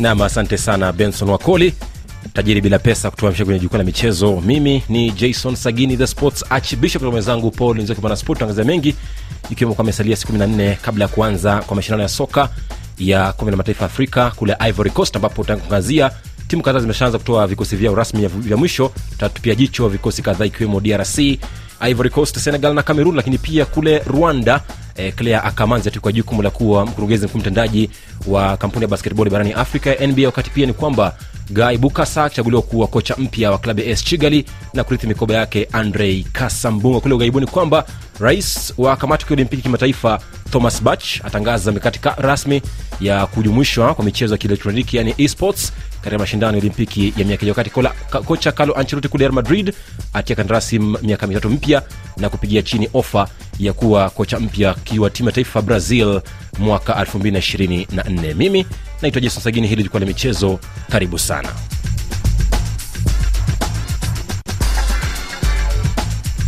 nam asante sana benson wakoli. Tajiri bila pesa kutuamisha kwenye jukwaa la michezo. Mimi ni jason sagini the sports archbishop na mwenzangu paul nzokibana sport tuangazia mengi ikiwemo kwa amesalia siku 14 kabla ya kuanza kwa mashindano ya soka ya kombe la mataifa afrika kule ivory coast ambapo tutaangazia timu kadhaa zimeshaanza kutoa vikosi vyao rasmi vya mwisho. Tutatupia jicho vikosi kadhaa ikiwemo drc ivory coast senegal na cameroon lakini pia kule rwanda eh, claire akamanzi atukwa jukumu la kuwa mkurugenzi mkuu mtendaji wa kampuni ya basketball barani afrika ya nba wakati pia ni kwamba gai bukasa akichaguliwa kuwa kocha mpya wa klabu ya AS chigali na kurithi mikoba yake andrei kasambunga. Kule ughaibuni kwamba rais wa kamati ya olimpiki kimataifa thomas bach atangaza mikakati rasmi ya kujumuishwa kwa michezo ya kielektroniki yani esports katika mashindano ya olimpiki ya miaka wakati kocha carlo ancelotti kule real madrid atia kandarasi miaka mitatu mpya na kupigia chini ofa ya kuwa kocha mpya kiwa timu ya taifa brazil mwaka 224 mimi naitwa jason sagini hili likuwa la michezo. Karibu sana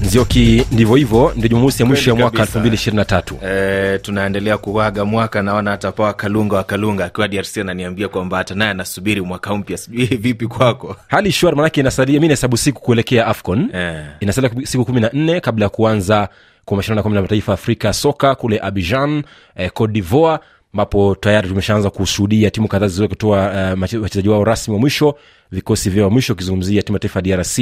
nzioki ndivyo hivyo ndio jumamosi ya mwisho ya mwaka 223 e, tunaendelea kuwaga mwaka naona hata pawa kalunga wa kalunga akiwa drc ananiambia kwamba hata naye anasubiri mwaka mpya. Sijui vipi kwako? Hali shwari manake inasalia mi nahesabu siku kuelekea afcon. E. inasalia siku kumi na nne kabla ya kuanza kwa mashindano ya kombe la mataifa afrika ya soka kule abidjan eh, cote divoire ambapo tayari tumeshaanza kushuhudia timu kadhaa zilizo kutoa uh, wachezaji wao rasmi wa mwisho vikosi vyao mwisho ukizungumzia timu ya taifa ya drc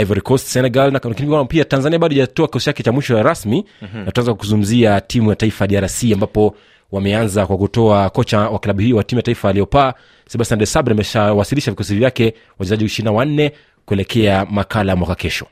ivory coast senegal na pia tanzania bado ijatoa kikosi chake cha mwisho rasmi mm-hmm. na tutaanza kuzungumzia timu ya taifa ya drc ambapo wameanza kwa kutoa kocha wa klabu hiyo wa timu ya taifa aliyopaa sebastian de sabre ameshawasilisha vikosi vyake wachezaji ishiri na wanne kuelekea makala mwaka kesho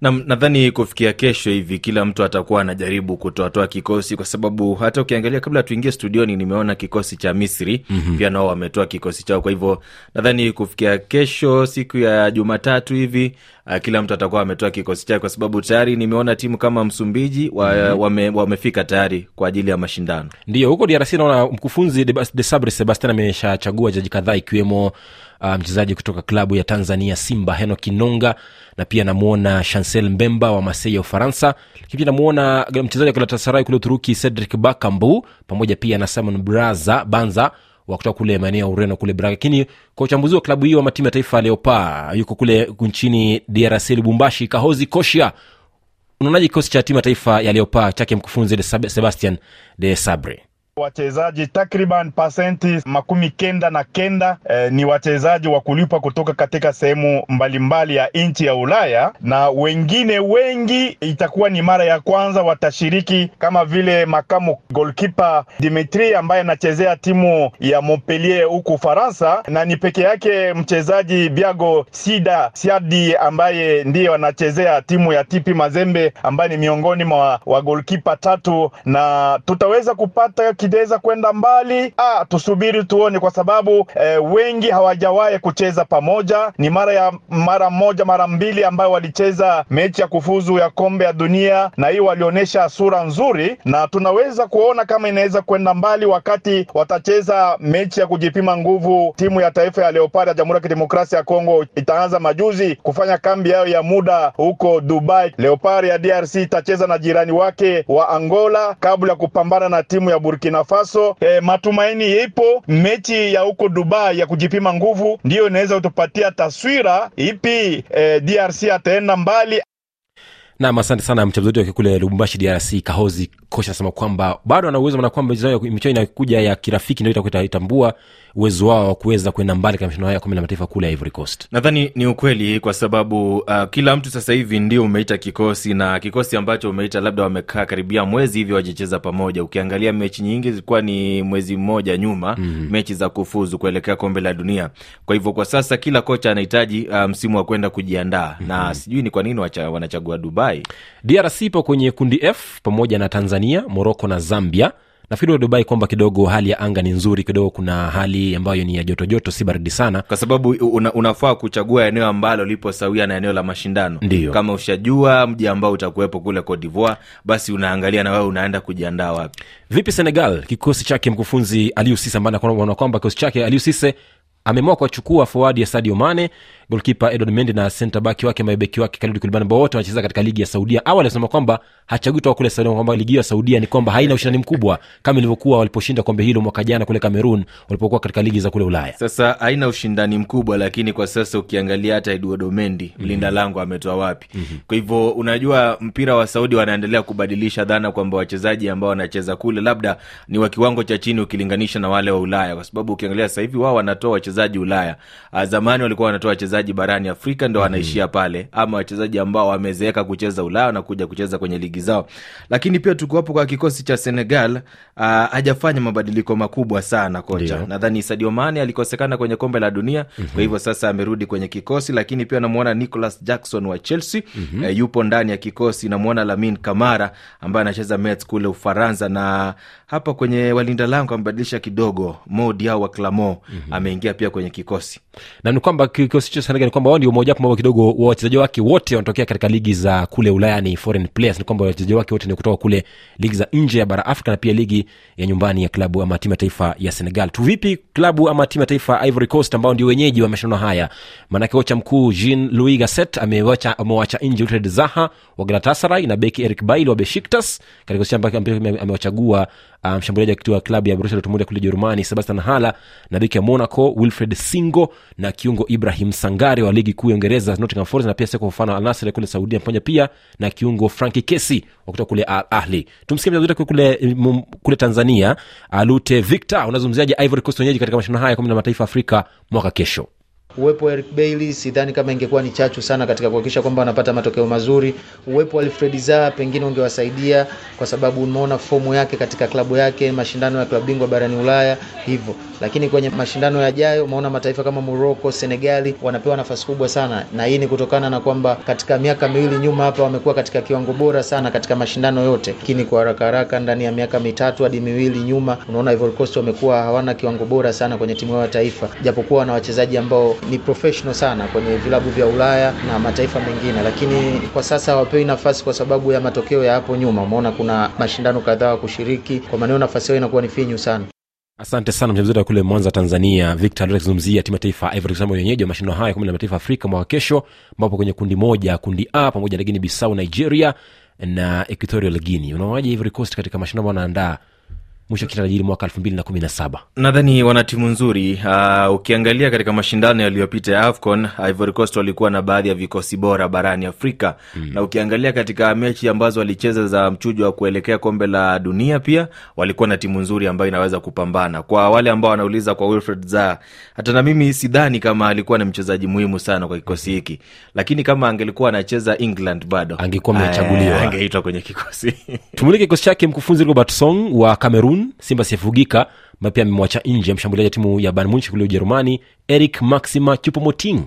na nadhani kufikia kesho hivi kila mtu atakuwa anajaribu kutoatoa kikosi kwa sababu hata ukiangalia kabla tuingie studioni nimeona kikosi cha misri mm-hmm. pia nao wametoa kikosi chao kwa hivyo nadhani kufikia kesho siku ya jumatatu hivi uh, kila mtu atakuwa ametoa kikosi chake kwa sababu tayari nimeona timu kama msumbiji wa, mm-hmm. wame, wamefika tayari kwa ajili ya mashindano ndio huko drc naona mkufunzi Desabre sebastian ameshachagua jaji kadhaa ikiwemo uh, mchezaji kutoka klabu ya tanzania simba heno kinonga na pia namwona chancel mbemba wa masei ya ufaransa. Lakini pia namuona mchezaji wa galatasarai kule uturuki cedric bakambu pamoja pia na simon braza banza wa kutoka kule maeneo ya ureno kule braga. Lakini kwa uchambuzi wa klabu hiyo wa matimu ya taifa leopa yuko kule nchini drc lubumbashi kahozi koshia. Unaonaje kikosi cha timu ya taifa yaliyopaa chake mkufunzi sebastian de sabre wachezaji takriban pasenti makumi kenda na kenda eh, ni wachezaji wa kulipwa kutoka katika sehemu mbalimbali ya nchi ya Ulaya, na wengine wengi itakuwa ni mara ya kwanza watashiriki, kama vile makamu golkipa Dimitri ambaye anachezea timu ya Montpellier huku Faransa, na ni peke yake mchezaji Biago Sida Siadi ambaye ndiye anachezea timu ya TP Mazembe ambaye ni miongoni mwa wa golkipa tatu, na tutaweza kupata kidaweza kwenda mbali. Ah, tusubiri tuone, kwa sababu eh, wengi hawajawahi kucheza pamoja. Ni mara ya mara moja mara mbili ambayo walicheza mechi ya kufuzu ya kombe ya dunia, na hiyo walionyesha sura nzuri, na tunaweza kuona kama inaweza kwenda mbali wakati watacheza mechi ya kujipima nguvu. Timu ya taifa ya Leopard ya Jamhuri ya Kidemokrasia ya Kongo itaanza majuzi kufanya kambi yao ya muda huko Dubai. Leopard ya DRC itacheza na jirani wake wa Angola kabla ya kupambana na timu ya Burkina Burkina Faso. E, matumaini ipo mechi ya huko Dubai ya kujipima nguvu ndiyo inaweza kutupatia taswira ipi e, DRC ataenda mbali nam asante sana mchezaji wake kule lubumbashi drc kahozi kocha anasema kwamba bado ana uwezo na kwamba michezo inakuja ya kirafiki ndio itakuwa itambua uwezo wao wa kuweza kwenda mbali katika mashindano ya kombe la mataifa kule ivory coast. Nadhani ni ukweli kwa sababu uh, kila mtu sasa hivi ndio umeita kikosi na kikosi ambacho umeita labda wamekaa karibia mwezi hivi wajicheza pamoja. Ukiangalia mechi nyingi zilikuwa ni mwezi mmoja nyuma mm-hmm. mechi za kufuzu kuelekea kombe la dunia. Kwa hivyo kwa sasa kila kocha anahitaji uh, msimu wa kwenda kujiandaa. Mm-hmm. na sijui ni kwa nini wanachagua dubai drc ipo kwenye kundi f pamoja na tanzania moroko na zambia. Nafikiri dubai kwamba kidogo hali ya anga ni nzuri kidogo kuna hali ambayo ni ya joto joto si baridi sana. Kwa sababu una, unafaa kuchagua eneo ambalo lipo sawia na eneo la mashindano. Ndiyo. kama ushajua mji ambao utakuwepo kule Cote d'Ivoire basi unaangalia na wewe unaenda kujiandaa wapi. Vipi senegal? Kikosi chake mkufunzi aliusise ambaye anaona kwamba kikosi chake aliusise ameamua kuwachukua forward ya sadio mane golkipa edward mendi na senta baki wake mabeki wake khalid kulibani ambao wote wanacheza katika ligi ya saudia awali alisema kwamba hachagui toka kule saudia kwamba ligi hiyo ya saudia ni kwamba haina ushindani mkubwa kama ilivyokuwa waliposhinda kombe hilo mwaka jana kule cameroon walipokuwa katika ligi za kule ulaya sasa haina ushindani mkubwa lakini kwa sasa ukiangalia hata edward mendi mlinda mm-hmm. lango ametoa wapi mm-hmm. kwa hivyo unajua mpira wa saudi wanaendelea kubadilisha dhana kwamba wachezaji ambao wanacheza kule labda ni wa kiwango cha chini ukilinganisha na wale wa ulaya kwa sababu ukiangalia sasa hivi wao wanatoa wachezaji ulaya Ah, zamani walikuwa wanatoa wachezaji barani afrika ndo wanaishia pale ama wachezaji ambao wamezeeka kucheza ulaya wanakuja kucheza kwenye ligi zao lakini pia tukiwapo kwa kikosi cha senegal uh, hajafanya mabadiliko makubwa sana kocha nadhani sadio mane alikosekana kwenye kombe la dunia mm-hmm. kwa hivyo sasa amerudi kwenye kikosi lakini pia namwona Nicolas jackson wa chelsea mm-hmm. eh, yupo ndani ya kikosi namwona lamin kamara ambaye anacheza mets kule ufaransa na hapa kwenye walinda lango amebadilisha kidogo modiao wa clamo mm-hmm. ameingia pia kwenye kikosi. Na ni kwamba kikosi cha senegal ni kwamba wao ndio mojawapo ambao kidogo wachezaji wake wote wanatokea katika ligi za kule ulaya ni foreign players. Ni kwamba wachezaji wake wote ni kutoka kule ligi za nje ya bara afrika na pia ligi ya nyumbani ya klabu ama timu ya taifa ya senegal. Tuvipi klabu ama timu ya taifa ivory coast ambao ndio wenyeji wa mashindano haya? Maanake kocha mkuu jean louis gasset amewacha amewacha nje wilfred zaha wa galatasaray na beki eric bail wa beshiktas katika kikosi ambacho amewachagua uh, mshambuliaji akiwa klabu ya Borussia Dortmund kule Jerumani Sebastian Hala na beki ya Monaco Wilfred Singo na kiungo Ibrahim Sangare wa ligi kuu ya Uingereza Nottingham Forest na pia Seko Fofana Al Nassr kule Saudia pamoja pia na kiungo Frankie Kesi wa kutoka kule Al Ahli. Tumsikie mchezaji kule mm, kule Tanzania Alute Victor, unazungumziaje Ivory Coast wenyeji katika mashindano haya ya kombe la mataifa Afrika mwaka kesho? Uwepo wa Eric Bailey sidhani kama ingekuwa ni chachu sana katika kuhakikisha kwamba wanapata matokeo mazuri. Uwepo wa Alfred Zaha pengine ungewasaidia kwa sababu umeona fomu yake katika klabu yake, mashindano ya klabu bingwa barani Ulaya hivyo, lakini kwenye mashindano yajayo umeona mataifa kama Morocco, Senegali wanapewa nafasi kubwa sana, na hii ni kutokana na kwamba katika miaka miwili nyuma hapa wamekuwa katika kiwango bora sana katika mashindano yote, lakini kwa haraka haraka ndani ya miaka mitatu hadi miwili nyuma unaona Ivory Coast wamekuwa hawana kiwango bora sana kwenye timu yao ya taifa, japokuwa wana wachezaji ambao ni professional sana kwenye vilabu vya Ulaya na mataifa mengine, lakini kwa sasa hawapewi nafasi kwa sababu ya matokeo ya hapo nyuma. Umeona kuna mashindano kadhaa kushiriki, kwa maneno nafasi yao inakuwa ni finyu sana. asante sana mchezaji wa kule mwanza tanzania victor akizungumzia timu ya taifa Ivory Coast wenyeji wa mashindano haya kombe la mataifa afrika mwaka kesho ambapo kwenye kundi moja kundi a pamoja na guinea bissau nigeria na equatorial guinea unaonaje Ivory Coast katika mashindano ambayo wanaandaa mwisho kitarajiri mwaka elfu mbili na kumi na saba. Nadhani wana timu nzuri. Uh, ukiangalia katika mashindano yaliyopita ya afcon ivory coast walikuwa na baadhi ya vikosi bora barani afrika. Mm. na ukiangalia katika mechi ambazo walicheza za mchujo wa kuelekea kombe la dunia pia walikuwa na timu nzuri ambayo inaweza kupambana. Kwa wale ambao wanauliza kwa wilfred Zaha, hata na mimi sidhani kama alikuwa ni mchezaji muhimu sana kwa kikosi hiki. Lakini kama angelikuwa anacheza england bado Angekuwa amechaguliwa. eh, angeitwa kwenye kikosi. Tumulike kikosi chake mkufunzi robert song wa cameroon simba siyefugika ambaye pia amemwacha nje mshambuliaji wa timu ya Bayern Munich kule ujerumani eric maxima chupomoting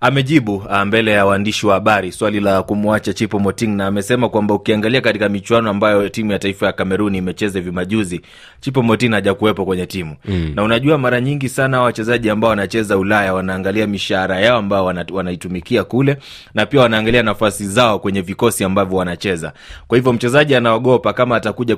amejibu uh, mbele ya waandishi wa habari. Swali la kumwacha chipo moting na amesema kwamba ukiangalia katika michuano ambayo timu ya taifa ya kameruni imecheza hivi majuzi chipo moting hajakuwepo kwenye timu. Mm. na unajua mara nyingi sana wachezaji ambao wanacheza ulaya wanaangalia mishahara yao ambao wanaitumikia kule na pia wanaangalia nafasi zao kwenye vikosi ambavyo wanacheza. Kwa hivyo mchezaji anaogopa kama atakuja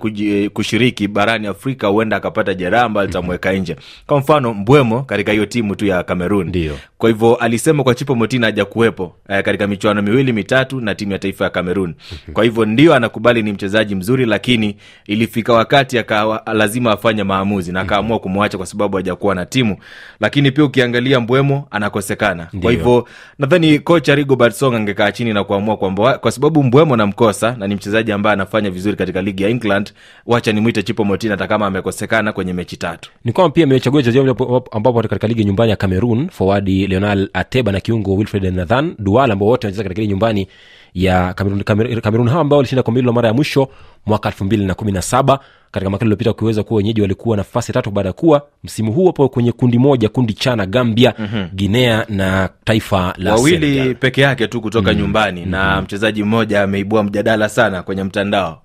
kushiriki barani afrika huenda akapata jeraha ambayo litamweka nje. Kwa mfano mbwemo katika hiyo timu tu ya kamerun Ndio. kwa hivyo alisema kwa chipo motina haja kuwepo eh, katika michuano miwili mitatu na timu ya taifa ya cameroon. Kwa hivyo ndio anakubali ni mchezaji mzuri lakini ilifika wakati akawa lazima afanye maamuzi na akaamua kumwacha kwa sababu hajakuwa na timu. Lakini pia ukiangalia mbwemo anakosekana. Kwa hivyo nadhani kocha rigobert song angekaa chini na kuamua kwamba kwa sababu mbwemo namkosa na ni mchezaji ambaye anafanya vizuri katika ligi ya england wacha nimwite chipo motina hata kama amekosekana kwenye mechi tatu. Ni kwamba pia amechagua wachezaji ambapo- katika ligi nyumbani ya cameroon forward leonal ateba na kiungo wilfred nathan dual ambao wote wanacheza katika nyumbani ya cameroon, cameroon, cameroon hao ambao walishinda kombe hilo mara ya mwisho mwaka elfu mbili na kumi na saba katika makala iliopita ukiweza kuwa wenyeji walikuwa nafasi tatu baada ya kuwa msimu huu hapo kwenye kundi moja kundi cha na gambia mm-hmm. guinea na taifa la wawili Senegal. peke yake tu kutoka mm. nyumbani mm-hmm. na mchezaji mmoja ameibua mjadala sana kwenye mtandao.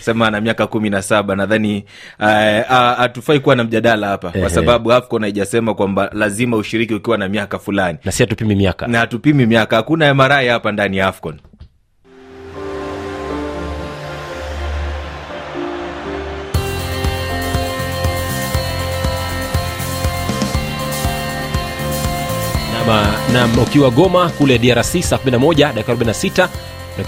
Sema ana miaka kumi na saba. Nadhani uh, uh, hatufai kuwa na mjadala hapa kwa sababu afcon haijasema kwamba lazima ushiriki ukiwa na miaka fulani. Na si hatupimi miaka. Na hatupimi miaka. Hakuna mri hapa ndani ya afcon na ukiwa goma kule drc saa 11 dakika 46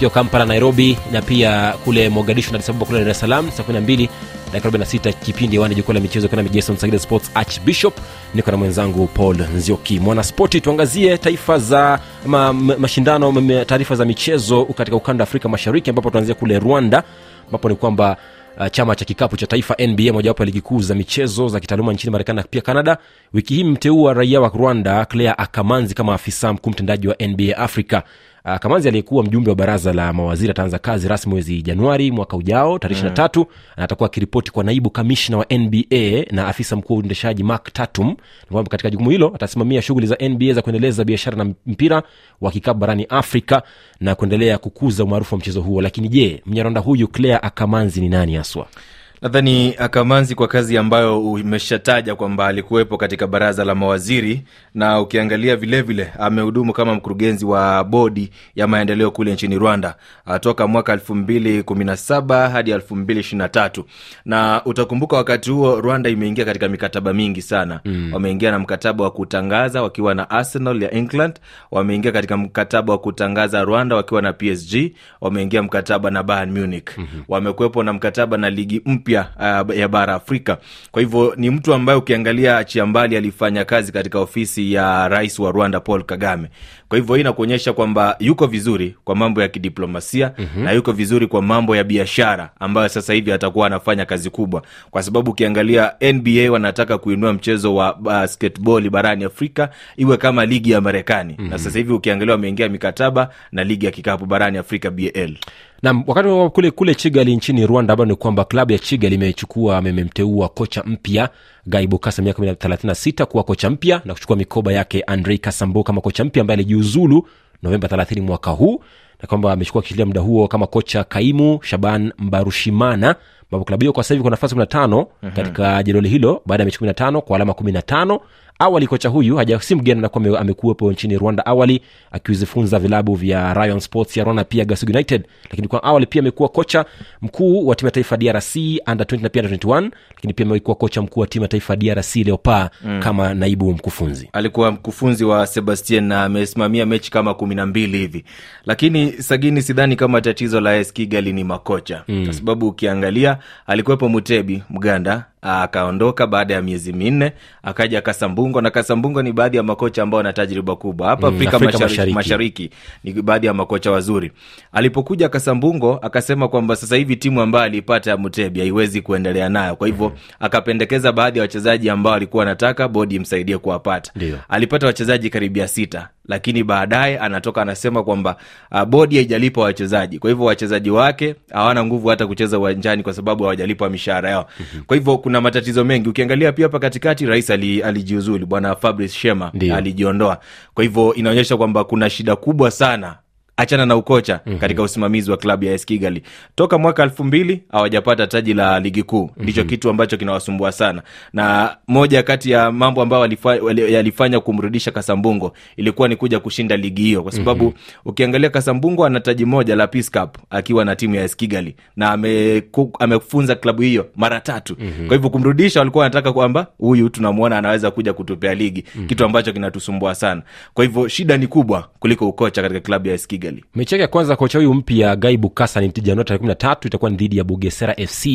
na kampala nairobi na pia kule mogadishu na kule dar es salaam saa 12 dakika 46 kipindi hewani jukwaa la michezo kana jason sagida sports archbishop. Niko na mwenzangu paul nzioki. Mwanaspoti tuangazie taifa za ma, ma, mashindano taarifa za michezo katika ukanda wa afrika mashariki ambapo tuanzia kule rwanda ambapo ni kwamba uh, chama cha kikapu cha taifa nba mojawapo ya ligi kuu za michezo za kitaaluma nchini marekani na pia canada. Wiki hii mteua raia wa rwanda claire akamanzi kama afisa mkuu mtendaji wa nba africa kamanzi aliyekuwa mjumbe wa baraza la mawaziri ataanza kazi rasmi mwezi januari mwaka ujao tarehe ishiri na tatu na atakuwa akiripoti kwa naibu kamishna wa nba na afisa mkuu wa uendeshaji mark tatum. Kwamba katika jukumu hilo atasimamia shughuli za nba za kuendeleza biashara na mpira wa kikapu barani afrika na kuendelea kukuza umaarufu wa mchezo huo. Lakini je mnyarwanda huyu claire akamanzi ni nani haswa nadhani akamanzi kwa kazi ambayo umeshataja kwamba alikuwepo katika baraza la mawaziri na ukiangalia vilevile amehudumu kama mkurugenzi wa bodi ya maendeleo kule nchini rwanda ah, toka mwaka elfu mbili kumi na saba hadi elfu mbili ishiri na tatu na utakumbuka wakati huo rwanda imeingia katika mikataba mingi sana mm. wameingia na mkataba wa kutangaza wakiwa na arsenal ya england wameingia katika mkataba wa kutangaza rwanda wakiwa na psg wameingia mkataba na bayern munich mm-hmm. wamekuwepo na mkataba na ligi mpya uh, ya bara afrika. Kwa hivyo ni mtu ambaye ukiangalia chiambali alifanya kazi katika ofisi ya rais wa rwanda paul kagame. Kwa hivyo hii inakuonyesha kwamba yuko vizuri kwa mambo ya kidiplomasia mm-hmm. na yuko vizuri kwa mambo ya biashara ambayo sasa hivi atakuwa anafanya kazi kubwa. Kwa sababu ukiangalia nba wanataka kuinua mchezo wa basketball barani afrika iwe kama ligi ya marekani. Mm-hmm. na sasa hivi ukiangalia wameingia mikataba na ligi ya kikapu barani afrika bal nam wakati kule kule chigali nchini rwanda ambayo ni kwamba klabu ya chigali imechukua amemteua kocha mpya gaibu kasa miaka 36 kuwa kocha mpya na kuchukua mikoba yake andrei kasambo kama kocha mpya ambaye alijiuzulu novemba 30 mwaka huu na kwamba amechukua kishilia muda huo kama kocha kaimu shaban mbarushimana ambapo klabu hiyo kwa sasa hivi kwa nafasi 15 katika jedwali hilo baada ya mechi 15 kwa alama 15 awali kocha huyu haja si mgeni nakuwa amekuwepo nchini rwanda. Awali akizifunza vilabu vya Ryan sports ya rwanda pia gas united. Lakini kwa awali pia amekuwa kocha mkuu wa timu ya taifa drc under 20 na pia under 21 lakini pia amekuwa kocha mkuu wa timu ya taifa drc leopa mm. kama naibu mkufunzi. Alikuwa mkufunzi wa sebastien na amesimamia mechi kama kumi na mbili hivi. Lakini sagini sidhani kama tatizo la AS kigali ni makocha. Mm. kwa sababu ukiangalia alikuwepo mutebi mganda akaondoka baada ya miezi minne akaja kasambungo na kasambungo ni baadhi ya makocha ambao wana tajriba kubwa hapa Mm, afrika, Afrika mashariki, Mashariki. ni baadhi ya makocha wazuri. Alipokuja kasambungo akasema kwamba sasa hivi timu ambayo aliipata ya mutebi haiwezi kuendelea nayo. Kwa hivyo akapendekeza baadhi ya wachezaji ambao alikuwa anataka bodi imsaidie kuwapata. Alipata wachezaji karibia sita lakini baadaye anatoka anasema kwamba uh, bodi haijalipa wachezaji. Kwa hivyo wachezaji wake hawana nguvu hata kucheza uwanjani kwa sababu hawajalipwa mishahara yao. Kwa hivyo kuna matatizo mengi. Ukiangalia pia hapa katikati rais ali, alijiuzulu bwana fabrice shema alijiondoa. Kwa hivyo inaonyesha kwamba kuna shida kubwa sana achana na ukocha mm-hmm. katika usimamizi wa klabu ya AS Kigali toka mwaka elfu mbili hawajapata taji la ligi kuu ndicho mm-hmm. kitu ambacho kinawasumbua sana na moja kati ya mambo ambayo yalifanya kumrudisha kasambungo ilikuwa ni kuja kushinda ligi hiyo kwa sababu mm-hmm. ukiangalia kasambungo ana taji moja la Peace Cup akiwa na timu ya AS Kigali na ameku- amefunza klabu hiyo mara tatu mm-hmm. kwa hivyo kumrudisha walikuwa wanataka kwamba huyu tunamwona anaweza kuja kutupea ligi mm-hmm. kitu ambacho kinatusumbua sana kwa hivyo shida ni kubwa kuliko ukocha katika klabu ya AS Kigali mechi yake ya kwanza kocha huyu mpya Gai Bukasa ni januari tarehe 13 itakuwa ni dhidi ya bugesera fc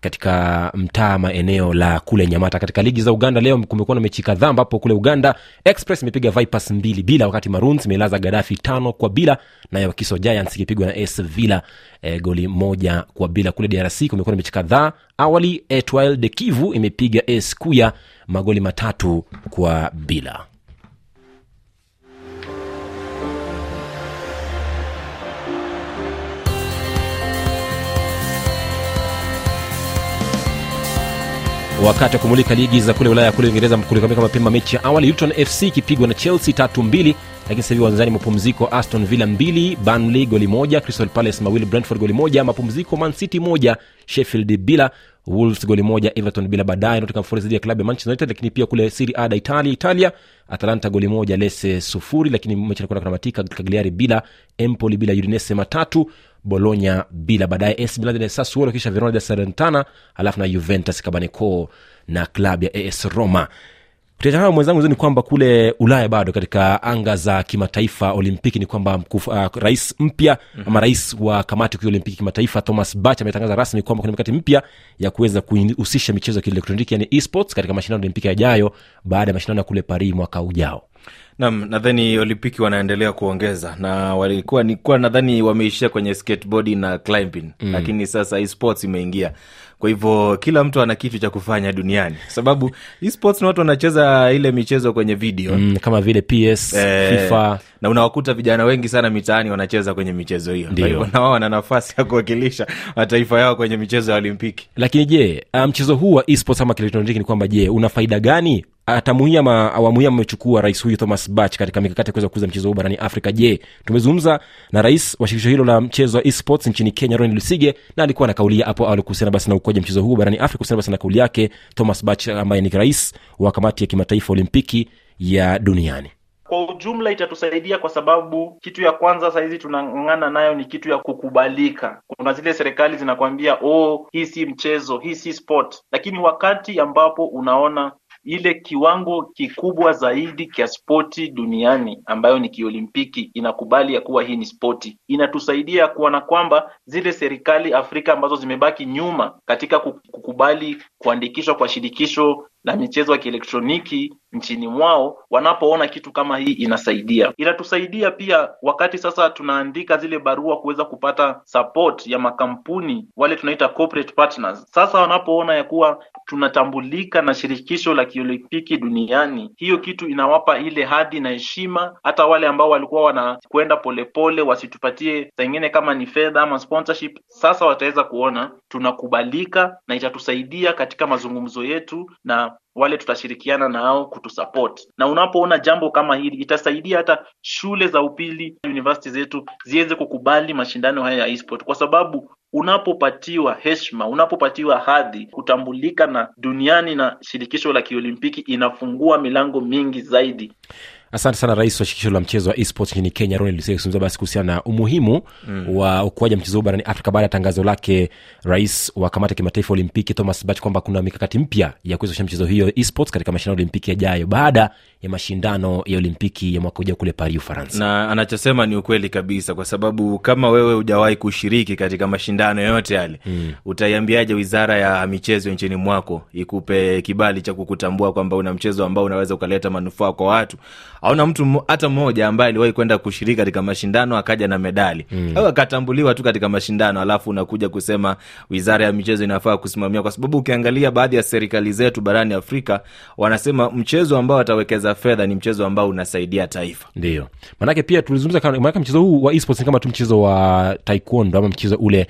katika mtaa maeneo la kule nyamata. Katika ligi za uganda leo kumekuwa na mechi kadhaa ambapo kule uganda express imepiga vipers mbili bila wakati maroons imelaza gadafi tano kwa bila nayo kiso giants ikipigwa na s villa e, goli moja kwa bila. Kule drc kumekuwa na mechi kadhaa. Awali etwil de kivu imepiga s kuya magoli matatu kwa bila wakati wa kumulika ligi za kule ulaya kule uingereza kulikamika mapema mechi ya awali. Luton fc ikipigwa na chelsea tatu mbili lakini sasa hivi wanzani mapumziko aston villa mbili banley goli moja crystal palace mawili brentford goli moja mapumziko mancity moja sheffield bila wolves goli moja everton bila. Baadaye nottingham forest dhidi ya klabu ya manchester united lakini pia kule serie a da italia italia atalanta goli moja lese sufuri lakini mechi inakwenda kunamatika kagliari bila empoli bila udinese matatu bologna bila. Baadaye as Milan Sassuolo kisha Verona da Salernitana alafu na Juventus Cabanecco na klabu ya AS Roma. Tukiachana mwenzangu ni kwamba kule ulaya bado katika anga za kimataifa olimpiki ni kwamba mkuf, uh, rais mpya mm-hmm. ama rais wa kamati kuu ya olimpiki kimataifa thomas bach ametangaza rasmi kwamba kuna mikakati mpya ya kuweza kuhusisha michezo ya kielektroniki yani esports katika mashindano olimpiki yajayo baada ya mashindano ya kule paris mwaka ujao nam nadhani olimpiki wanaendelea kuongeza na walikuwa nikuwa nadhani wameishia kwenye skateboard na climbing mm. lakini sasa esports imeingia. Kwa hivyo kila mtu ana kitu cha kufanya duniani. Sababu esports na watu wanacheza ile michezo kwenye video. Mm, kama vile ps Eh, fifa. na unawakuta vijana wengi sana mitaani wanacheza kwenye michezo hiyo. Kwa hivyo na wao wana nafasi ya kuwakilisha mataifa yao kwenye michezo ya olimpiki. Lakini je mchezo mchezo huu wa esports ama kielektroniki ni kwamba je una faida gani atamuhia ma awamu hii amechukua rais huyu thomas bach katika mikakati ya kuweza kukuza mchezo huu barani afrika. Je tumezungumza na rais wa shirikisho hilo la mchezo wa esports nchini kenya ron lusige na alikuwa na kauli hapo awali kuhusiana basi na ukuaji mchezo huu barani afrika kuhusiana basi na kauli yake thomas bach ambaye ni rais wa kamati ya kimataifa olimpiki ya duniani. Kwa ujumla itatusaidia kwa sababu kitu ya kwanza sahizi tunang'ang'ana nayo ni kitu ya kukubalika. Kuna zile serikali zinakwambia oh hii si mchezo hii si sport. Lakini wakati ambapo unaona ile kiwango kikubwa zaidi cha spoti duniani ambayo ni kiolimpiki inakubali ya kuwa hii ni spoti. Inatusaidia kuona kwamba zile serikali afrika ambazo zimebaki nyuma katika kukubali kuandikishwa kwa shirikisho la michezo ya kielektroniki nchini mwao wanapoona kitu kama hii inasaidia. Inatusaidia pia wakati sasa tunaandika zile barua kuweza kupata support ya makampuni wale tunaita corporate partners. Sasa wanapoona ya kuwa tunatambulika na shirikisho la kiolimpiki duniani hiyo kitu inawapa ile hadi na heshima. Hata wale ambao walikuwa wanakwenda polepole wasitupatie saingine kama ni fedha ama sponsorship sasa wataweza kuona tunakubalika na itatusaidia katika mazungumzo yetu na wale tutashirikiana nao kutusupport. Na unapoona jambo kama hili itasaidia hata shule za upili university zetu ziweze kukubali mashindano haya ya esport. Kwa sababu unapopatiwa heshima unapopatiwa hadhi kutambulika na duniani na shirikisho la kiolimpiki inafungua milango mingi zaidi asante sana rais wa shirikisho la mchezo wa esports nchini kenya ronald basi kuhusiana na umuhimu mm. wa ukuaji wa mchezo huu barani afrika baada ya tangazo lake rais wa kamati ya kimataifa olimpiki thomas bach kwamba kuna mikakati mpya ya kuwezesha mchezo hiyo esports katika mashindano ya olimpiki yajayo baada ya mashindano ya olimpiki ya mwaka ujao kule paris ufaransa na anachosema ni ukweli kabisa kwa sababu kama wewe hujawahi kushiriki katika mashindano yoyote yale mm. utaiambiaje wizara ya michezo nchini mwako ikupe kibali cha kukutambua kwamba una mchezo ambao unaweza ukaleta manufaa kwa watu auna mtu hata mmoja ambaye aliwahi kwenda kushiriki katika mashindano akaja na medali. Mm. au akatambuliwa tu katika mashindano alafu unakuja kusema wizara ya michezo inafaa kusimamia kwa sababu ukiangalia baadhi ya serikali zetu barani afrika wanasema mchezo ambao watawekeza fedha ni mchezo ambao unasaidia taifa. Ndio. Manake pia tulizungumza manake mchezo huu wa esports ni kama tu mchezo wa taekwondo ama mchezo ule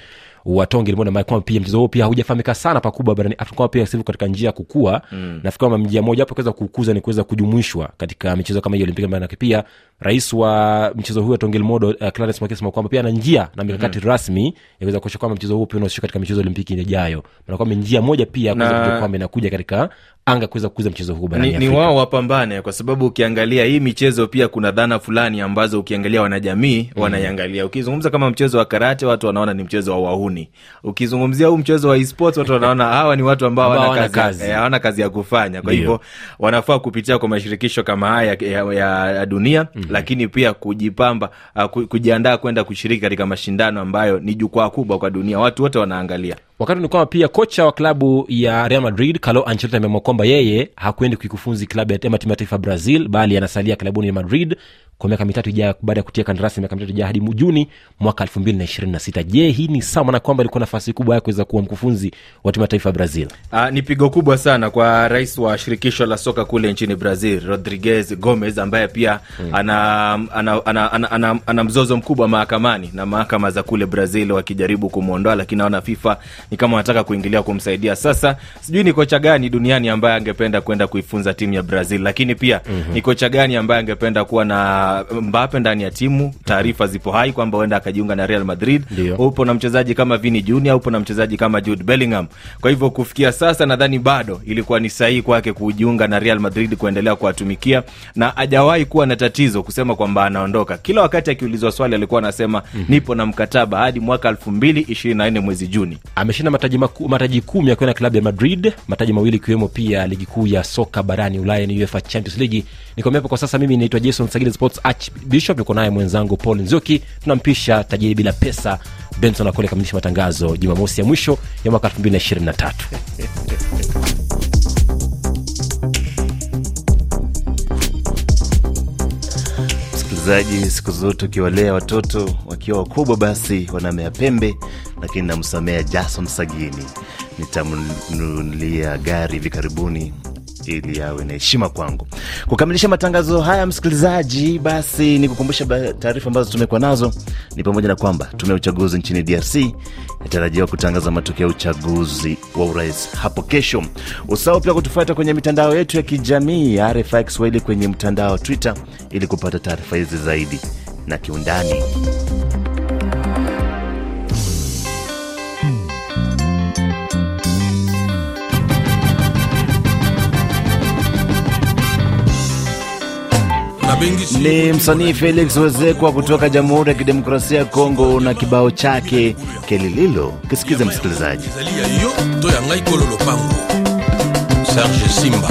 wa tonge limona ambaye kwamba pia mchezo huo pia haujafahamika sana pakubwa barani afrika kwamba pia sasa katika njia ya kukua mm. nafikiri kwamba njia moja hapo kuweza kukuza ni kuweza kujumuishwa katika michezo kama hiyo olimpiki manake pia rais wa mchezo wa limodo uh, clarence Makesi amesema kwamba pia ana njia na mikakati mm-hmm. rasmi ya kuweza kuakisha kwamba mchezo huo pia unahusishwa katika michezo olimpiki ijayo maana kwamba njia moja pia kuweza Na- kwamba inakuja katika anga kuweza kukuza mchezo huu barani ni, ni wao wapambane kwa sababu ukiangalia hii michezo pia kuna dhana fulani ambazo ukiangalia wanajamii mm. wanaiangalia. Ukizungumza kama mchezo wa karate watu wanaona ni mchezo wa wahuni. Ukizungumzia huu mchezo wa esports watu wanaona hawa ni watu ambao hawana kazi, kazi. eh, hawana kazi ya kufanya. Kwa hivyo wanafaa kupitia kwa mashirikisho kama haya ya, ya, ya dunia mm-hmm. lakini pia kujipamba uh, kujiandaa kwenda kushiriki katika mashindano ambayo ni jukwaa kubwa kwa dunia. Watu wote wanaangalia wakati ni kwamba pia kocha wa klabu ya real madrid carlo ancelotti ameamua kwamba yeye hakuendi kuikufunzi klabu ya timu ya taifa brazil bali anasalia klabuni ya madrid kwa miaka mitatu ijayo baada ya kutia kandarasi miaka mitatu ijayo hadi juni mwaka elfu mbili na ishirini na sita je hii ni sawa na kwamba ilikuwa nafasi kubwa ya kuweza kuwa mkufunzi wa timu ya taifa ya brazil Uh, ni pigo kubwa sana kwa rais wa shirikisho la soka kule nchini brazil rodriguez gomez ambaye pia hmm. ana, ana, ana, ana, ana, ana mzozo mkubwa mahakamani na mahakama za kule brazil wakijaribu kumwondoa lakini naona fifa ni kama wanataka kuingilia kumsaidia sasa sijui ni kocha gani duniani ambaye angependa kwenda kuifunza timu ya brazil lakini pia mm-hmm. ni kocha gani ambaye angependa kuwa na mbape ndani ya timu taarifa zipo hai kwamba huenda akajiunga na real madrid. Ndio. upo na mchezaji kama vini junior upo na mchezaji kama jude bellingham. Kwa hivyo kufikia sasa nadhani bado ilikuwa ni sahihi kwake kujiunga na real madrid kuendelea kuwatumikia na ajawahi kuwa na tatizo kusema kwamba anaondoka. Kila wakati akiulizwa swali alikuwa anasema mm-hmm. nipo na mkataba hadi mwaka elfu mbili ishirini na nne mwezi juni. Ameshinda mataji, maku, mataji kumi akiwa na klabu ya madrid mataji mawili ikiwemo pia ligi kuu ya soka barani ulaya ni uefa champions league. Nikomea hapo kwa sasa mimi naitwa jason sagili sports archbishop niko naye mwenzangu paul nzioki tunampisha tajiri bila pesa benson akole kamilisha matangazo jumamosi ya mwisho ya mwaka 2023 msikilizaji siku zote ukiwalea watoto wakiwa wakubwa basi wanamea pembe lakini namsamea jason sagini. Nitamnunulia gari hivi karibuni ili awe na heshima kwangu. Kukamilisha matangazo haya msikilizaji basi ni kukumbusha taarifa ambazo tumekuwa nazo ni pamoja na kwamba tume ya uchaguzi nchini drc inatarajiwa kutangaza matokeo ya uchaguzi wa urais hapo kesho. Usahau pia kutufuata kwenye mitandao yetu ya kijamii ya rfi kiswahili kwenye mtandao wa twitter ili kupata taarifa hizi zaidi na kiundani ni msanii felix wezekwa kutoka jamhuri ya kidemokrasia ya kongo na kibao chake kelililo. Kisikize msikilizaji. Serge simba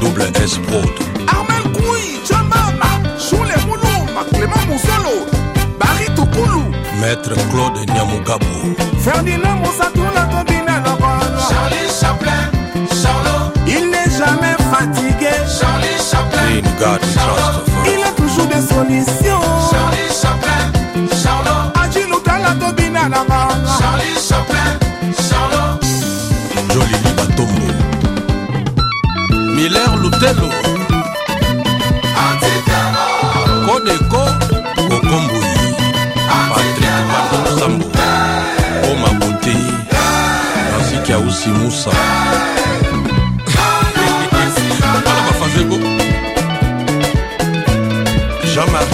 double s prod Armel Koui, Chamama, Choule Moulouma, Clément Moussolo, Barry Toukoulou, maître claude nyamugabo. Ferdinand Moussatoula Tobina Laval. Charlie Chaplin, Charlot, Il n'est jamais fatigué, Charlie Chaplin, god trust il a toujours des solutions. Charlie Chaplin, Charlot, Ajilutala Tobina Laval. Charlie Chaplin, Charlot, jolili batombo miller lutelo. Antiterror, kodeko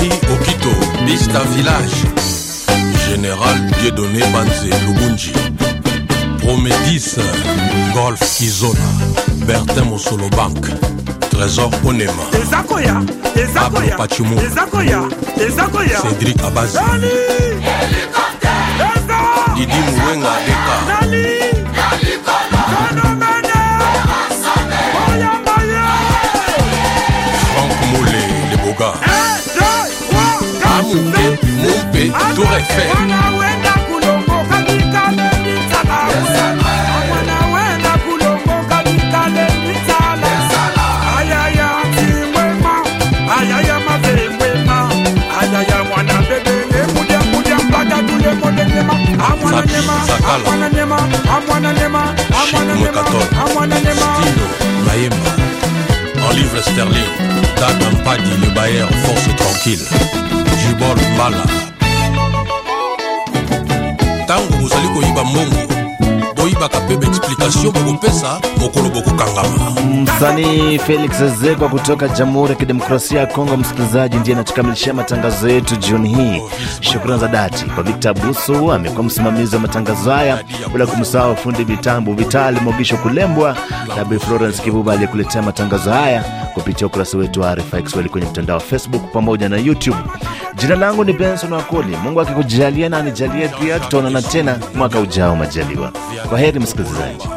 Okito, Mista Village, Général Dieudonné Banze Lubunji, Promédis, Golf Kizona, Bertin Mosolo Bank, Trésor Onema, Abou Pachimou, Cédric Abazi, Didi Mouenga Deka, kunde mope tour fm Mayemba, en livre sterling, Dame Padi, le Bayer, force tranquille. Jubol bala. Ntango bozali koyiba mbongo boyibaka mpe baexplikatio bokopesa mokolo bokokangama msanii felix zekwa kutoka jamhuri ya kidemokrasia ya kongo msikilizaji ndiye anatukamilishia matangazo yetu jioni hii. Shukrani za dati kwa vikta busu amekuwa msimamizi wa matangazo haya bila kumsahau fundi mitambo vitali mogisho kulembwa na Bi florence kibuba aliyekuletea matangazo haya kupitia ukurasa wetu wa rfi kiswahili kwenye mtandao wa facebook pamoja na youtube jina langu ni benson wakoli. Mungu akikujalia na anijalie pia tutaonana tena mwaka ujao majaliwa. Kwa heri msikilizaji